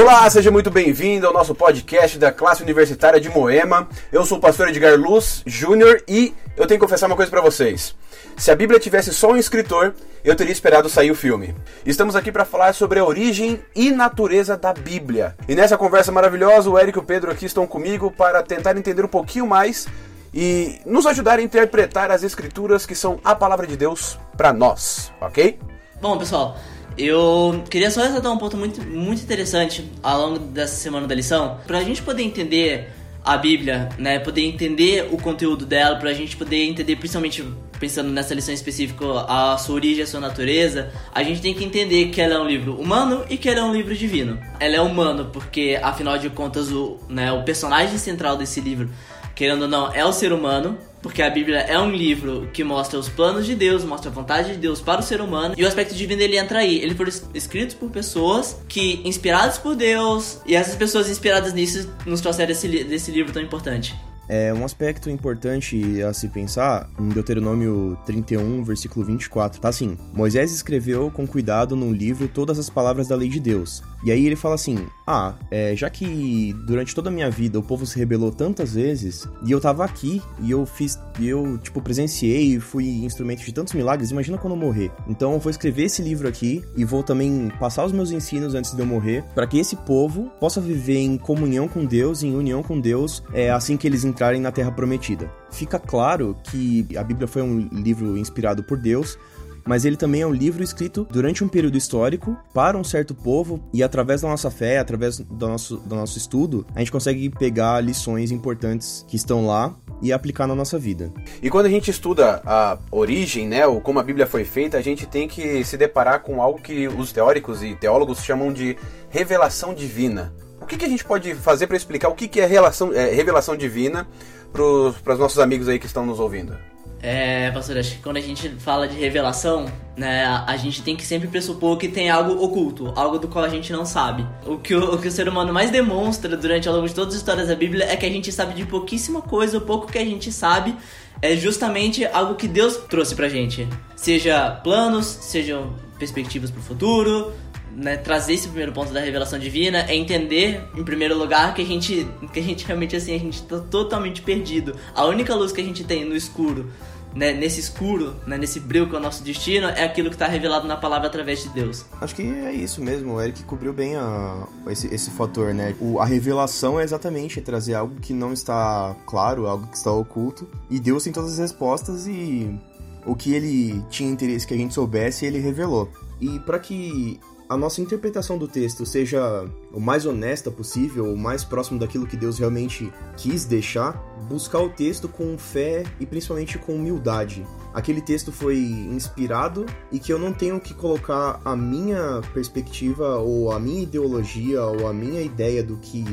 Olá, seja muito bem-vindo ao nosso podcast da classe universitária de Moema. Eu sou o pastor Edgar Luz Júnior e eu tenho que confessar uma coisa para vocês. Se a Bíblia tivesse só um escritor, eu teria esperado sair o filme. Estamos aqui para falar sobre a origem e natureza da Bíblia. E nessa conversa maravilhosa, o Eric e o Pedro aqui estão comigo para tentar entender um pouquinho mais e nos ajudar a interpretar as escrituras que são a palavra de Deus para nós, ok? Bom, pessoal, eu queria só ressaltar um ponto muito, muito interessante ao longo dessa semana da lição, para a gente poder entender a Bíblia, né, poder entender o conteúdo dela, para a gente poder entender, principalmente pensando nessa lição específica, a sua origem, a sua natureza, a gente tem que entender que ela é um livro humano e que ela é um livro divino. Ela é humano porque, afinal de contas, o, né, o personagem central desse livro, querendo ou não, é o ser humano, porque a Bíblia é um livro que mostra os planos de Deus, mostra a vontade de Deus para o ser humano, e o aspecto divino ele entra aí. Ele foi escrito por pessoas que, inspiradas por Deus, e essas pessoas inspiradas nisso nos trouxeram esse, desse livro tão importante. É um aspecto importante a se pensar em Deuteronômio 31, versículo 24. Tá assim: Moisés escreveu com cuidado no livro todas as palavras da lei de Deus. E aí ele fala assim: Ah, é, já que durante toda a minha vida o povo se rebelou tantas vezes, e eu tava aqui, e eu fiz, e eu, tipo, presenciei fui instrumento de tantos milagres, imagina quando eu morrer. Então eu vou escrever esse livro aqui e vou também passar os meus ensinos antes de eu morrer, para que esse povo possa viver em comunhão com Deus, em união com Deus, é, assim que eles entrarem na Terra Prometida. Fica claro que a Bíblia foi um livro inspirado por Deus, mas ele também é um livro escrito durante um período histórico para um certo povo e através da nossa fé, através do nosso, do nosso estudo, a gente consegue pegar lições importantes que estão lá e aplicar na nossa vida. E quando a gente estuda a origem, né, ou como a Bíblia foi feita, a gente tem que se deparar com algo que os teóricos e teólogos chamam de revelação divina. O que, que a gente pode fazer para explicar o que, que é, relação, é revelação divina para os nossos amigos aí que estão nos ouvindo? É, pastor, acho que quando a gente fala de revelação, né, a gente tem que sempre pressupor que tem algo oculto, algo do qual a gente não sabe. O que o, o que o ser humano mais demonstra durante ao longo de todas as histórias da Bíblia é que a gente sabe de pouquíssima coisa, o pouco que a gente sabe é justamente algo que Deus trouxe pra gente. Seja planos, sejam perspectivas pro futuro, né, trazer esse primeiro ponto da revelação divina é entender, em primeiro lugar, que a gente, que a gente realmente assim, a gente tá totalmente perdido. A única luz que a gente tem no escuro, né, nesse escuro, né, nesse breu que é o nosso destino, é aquilo que está revelado na palavra através de Deus. Acho que é isso mesmo, o Eric cobriu bem a, esse, esse fator, né? O, a revelação é exatamente trazer algo que não está claro, algo que está oculto, e Deus tem todas as respostas e o que ele tinha interesse que a gente soubesse, ele revelou. E para que a nossa interpretação do texto seja o mais honesta possível, o mais próximo daquilo que Deus realmente quis deixar, buscar o texto com fé e principalmente com humildade. Aquele texto foi inspirado e que eu não tenho que colocar a minha perspectiva ou a minha ideologia ou a minha ideia do que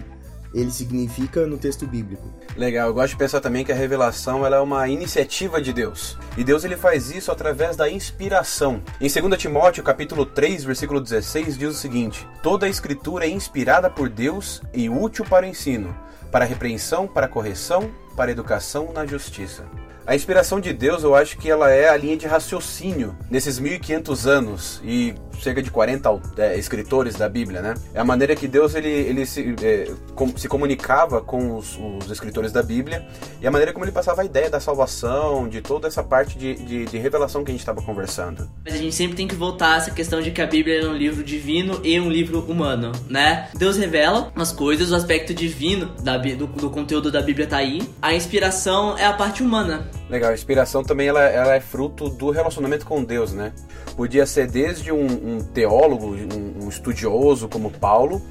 ele significa no texto bíblico. Legal, eu gosto de pensar também que a revelação ela é uma iniciativa de Deus. E Deus ele faz isso através da inspiração. Em 2 Timóteo, capítulo 3, versículo 16, diz o seguinte: Toda a escritura é inspirada por Deus e útil para o ensino, para a repreensão, para a correção, para a educação na justiça. A inspiração de Deus, eu acho que ela é a linha de raciocínio nesses 1500 anos e cerca de 40 é, escritores da Bíblia, né? É a maneira que Deus ele, ele se, é, com, se comunicava com os, os, escritores da Bíblia e a maneira como ele passava a ideia da salvação, de toda essa parte de, de, de revelação que a gente estava conversando. Mas a gente sempre tem que voltar a essa questão de que a Bíblia é um livro divino e um livro humano, né? Deus revela as coisas, o aspecto divino da, do, do conteúdo da Bíblia tá aí. A inspiração é a parte humana. Legal, a inspiração também ela, ela é fruto do relacionamento com Deus, né? Podia ser desde um, um teólogo, um, um, estudioso como Paulo,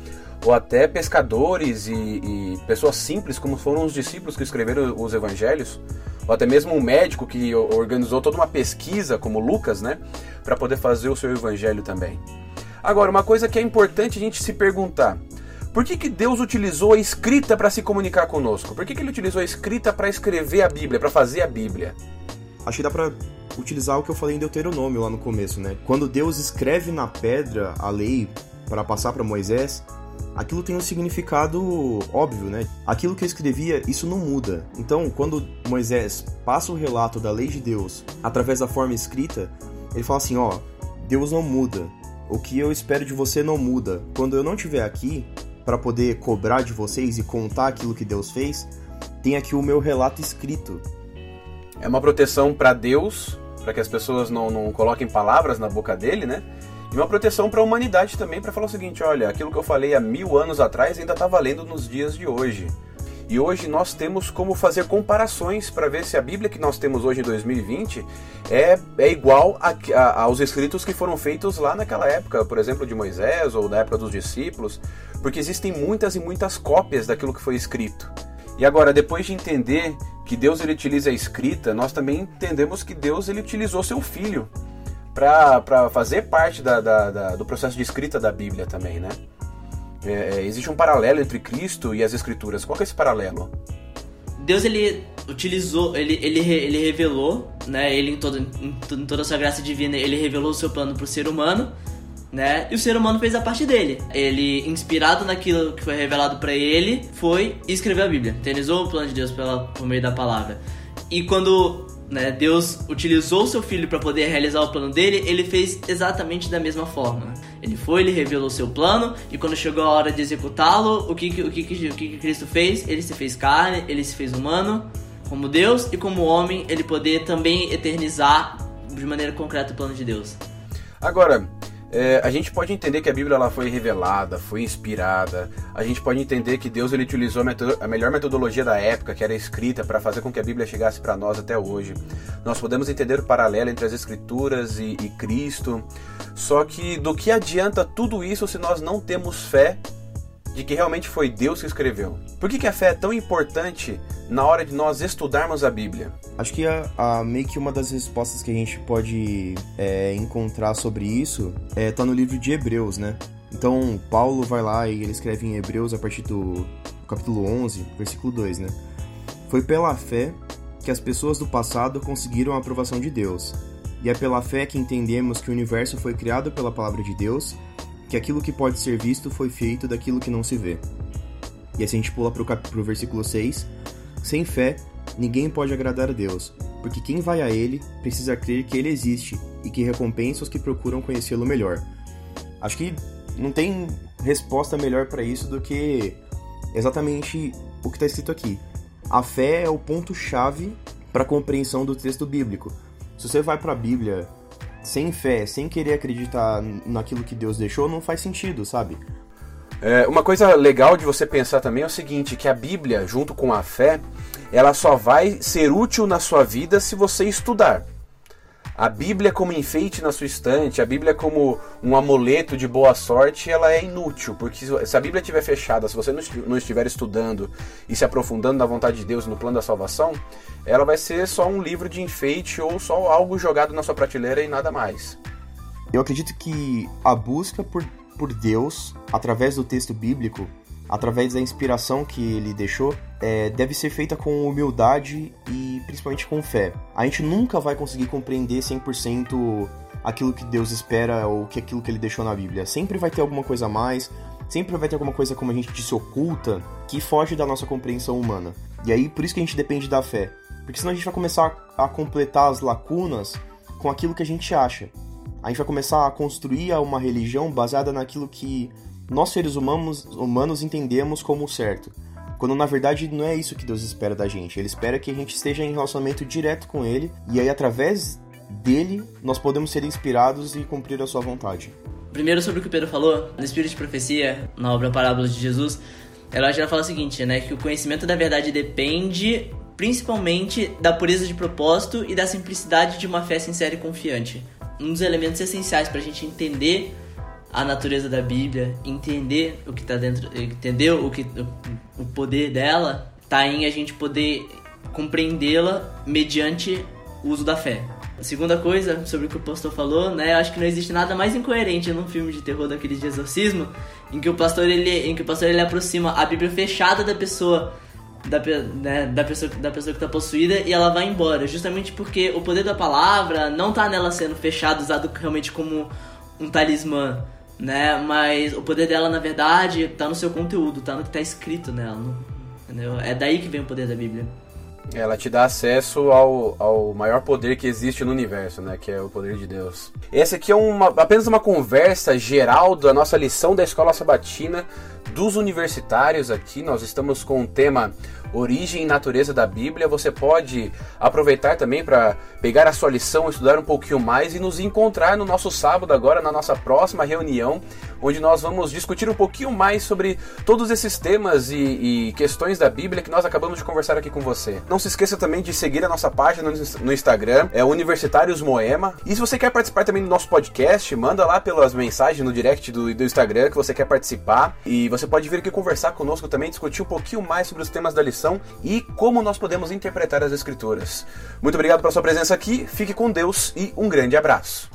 ou até pescadores e, e, pessoas simples, como foram os discípulos que escreveram os evangelhos, ou até mesmo um médico que organizou toda uma pesquisa, como Lucas, né? Para poder fazer o seu evangelho também. Agora, uma coisa que é importante a gente se perguntar: por que, que Deus utilizou a escrita para se comunicar conosco? Por que, que ele utilizou a escrita para escrever a Bíblia, para fazer a Bíblia? Acho que dá para utilizar o que eu falei em Deuteronômio lá no começo, né? Quando Deus escreve na pedra a lei para passar para Moisés, aquilo tem um significado óbvio, né? Aquilo que eu escrevia, isso não muda. Então, quando Moisés passa o relato da lei de Deus através da forma escrita, ele fala assim, ó, Deus não muda. O que eu espero de você não muda. Quando eu não estiver aqui, para poder cobrar de vocês e contar aquilo que Deus fez, tem aqui o meu relato escrito. É uma proteção para Deus, para que as pessoas não, não coloquem palavras na boca dele, né? E uma proteção para a humanidade também, para falar o seguinte: olha, aquilo que eu falei há mil anos atrás ainda está valendo nos dias de hoje. E hoje nós temos como fazer comparações para ver se a Bíblia que nós temos hoje em 2020 é, é igual a, a, aos escritos que foram feitos lá naquela época, por exemplo, de Moisés ou da época dos discípulos, porque existem muitas e muitas cópias daquilo que foi escrito. E agora, depois de entender que Deus ele utiliza a escrita, nós também entendemos que Deus ele utilizou seu filho para fazer parte da, da, da, do processo de escrita da Bíblia também, né? É, é, existe um paralelo entre Cristo e as Escrituras. Qual é esse paralelo? Deus ele utilizou, ele, ele, ele revelou, né? Ele em, todo, em, em toda a sua graça divina, ele revelou o seu plano para o ser humano, né? E o ser humano fez a parte dele. Ele, inspirado naquilo que foi revelado para ele, foi escrever a Bíblia. Eternizou o plano de Deus pela, por meio da palavra. E quando né, Deus utilizou o seu filho para poder realizar o plano dele, ele fez exatamente da mesma forma. Ele foi, ele revelou seu plano, e quando chegou a hora de executá-lo, o que, o, que, o que Cristo fez? Ele se fez carne, ele se fez humano, como Deus, e como homem, ele poder também eternizar de maneira concreta o plano de Deus. Agora, é, a gente pode entender que a Bíblia ela foi revelada, foi inspirada. A gente pode entender que Deus ele utilizou a, a melhor metodologia da época, que era escrita, para fazer com que a Bíblia chegasse para nós até hoje. Nós podemos entender o paralelo entre as Escrituras e, e Cristo. Só que do que adianta tudo isso se nós não temos fé de que realmente foi Deus que escreveu. Por que, que a fé é tão importante na hora de nós estudarmos a Bíblia? Acho que a, a meio que uma das respostas que a gente pode é, encontrar sobre isso é, tá no livro de Hebreus, né? Então, Paulo vai lá e ele escreve em Hebreus a partir do capítulo 11, versículo 2, né? Foi pela fé que as pessoas do passado conseguiram a aprovação de Deus. E é pela fé que entendemos que o universo foi criado pela palavra de Deus que aquilo que pode ser visto foi feito daquilo que não se vê. E assim a gente pula para o versículo 6. Sem fé, ninguém pode agradar a Deus, porque quem vai a Ele precisa crer que Ele existe e que recompensa os que procuram conhecê-lo melhor. Acho que não tem resposta melhor para isso do que exatamente o que está escrito aqui. A fé é o ponto-chave para a compreensão do texto bíblico. Se você vai para a Bíblia sem fé, sem querer acreditar naquilo que Deus deixou, não faz sentido, sabe? É, uma coisa legal de você pensar também é o seguinte, que a Bíblia, junto com a fé, ela só vai ser útil na sua vida se você estudar. A Bíblia como enfeite na sua estante, a Bíblia como um amuleto de boa sorte, ela é inútil, porque se a Bíblia estiver fechada, se você não estiver estudando e se aprofundando na vontade de Deus no plano da salvação, ela vai ser só um livro de enfeite ou só algo jogado na sua prateleira e nada mais. Eu acredito que a busca por, por Deus, através do texto bíblico, através da inspiração que ele deixou, é, deve ser feita com humildade e principalmente com fé. A gente nunca vai conseguir compreender 100% aquilo que Deus espera ou que aquilo que ele deixou na Bíblia. Sempre vai ter alguma coisa a mais, sempre vai ter alguma coisa, como a gente disse, oculta, que foge da nossa compreensão humana. E aí, por isso que a gente depende da fé. Porque senão a gente vai começar a completar as lacunas com aquilo que a gente acha. A gente vai começar a construir uma religião baseada naquilo que nós seres humanos, humanos entendemos como certo. Quando na verdade não é isso que Deus espera da gente. Ele espera que a gente esteja em relacionamento direto com Ele e aí através dele nós podemos ser inspirados e cumprir a sua vontade. Primeiro sobre o que o Pedro falou, no Espírito de Profecia, na obra Parábolas de Jesus, ela já fala o seguinte, né, que o conhecimento da verdade depende principalmente da pureza de propósito e da simplicidade de uma fé sincera e confiante. Um dos elementos essenciais para a gente entender a natureza da Bíblia, entender o que está dentro, entender o que o poder dela, tá em a gente poder compreendê-la mediante o uso da fé. A segunda coisa sobre o que o pastor falou, né? Acho que não existe nada mais incoerente num filme de terror daqueles de exorcismo, em que o pastor ele, em que o pastor ele aproxima a Bíblia fechada da pessoa da, né, da, pessoa, da pessoa que está possuída e ela vai embora, justamente porque o poder da palavra não tá nela sendo fechado, usado realmente como um talismã, né? Mas o poder dela, na verdade, tá no seu conteúdo, tá no que tá escrito nela, entendeu? É daí que vem o poder da Bíblia. Ela te dá acesso ao, ao maior poder que existe no universo, né? Que é o poder de Deus. Essa aqui é uma, apenas uma conversa geral da nossa lição da Escola Sabatina dos universitários aqui. Nós estamos com o tema origem e natureza da Bíblia. Você pode aproveitar também para pegar a sua lição, estudar um pouquinho mais e nos encontrar no nosso sábado agora, na nossa próxima reunião, onde nós vamos discutir um pouquinho mais sobre todos esses temas e, e questões da Bíblia que nós acabamos de conversar aqui com você. Não se esqueça também de seguir a nossa página no Instagram, é Universitários Moema. E se você quer participar também do nosso podcast, manda lá pelas mensagens no direct do, do Instagram que você quer participar. E você pode vir aqui conversar conosco também, discutir um pouquinho mais sobre os temas da lição e como nós podemos interpretar as Escrituras. Muito obrigado pela sua presença aqui, fique com Deus e um grande abraço.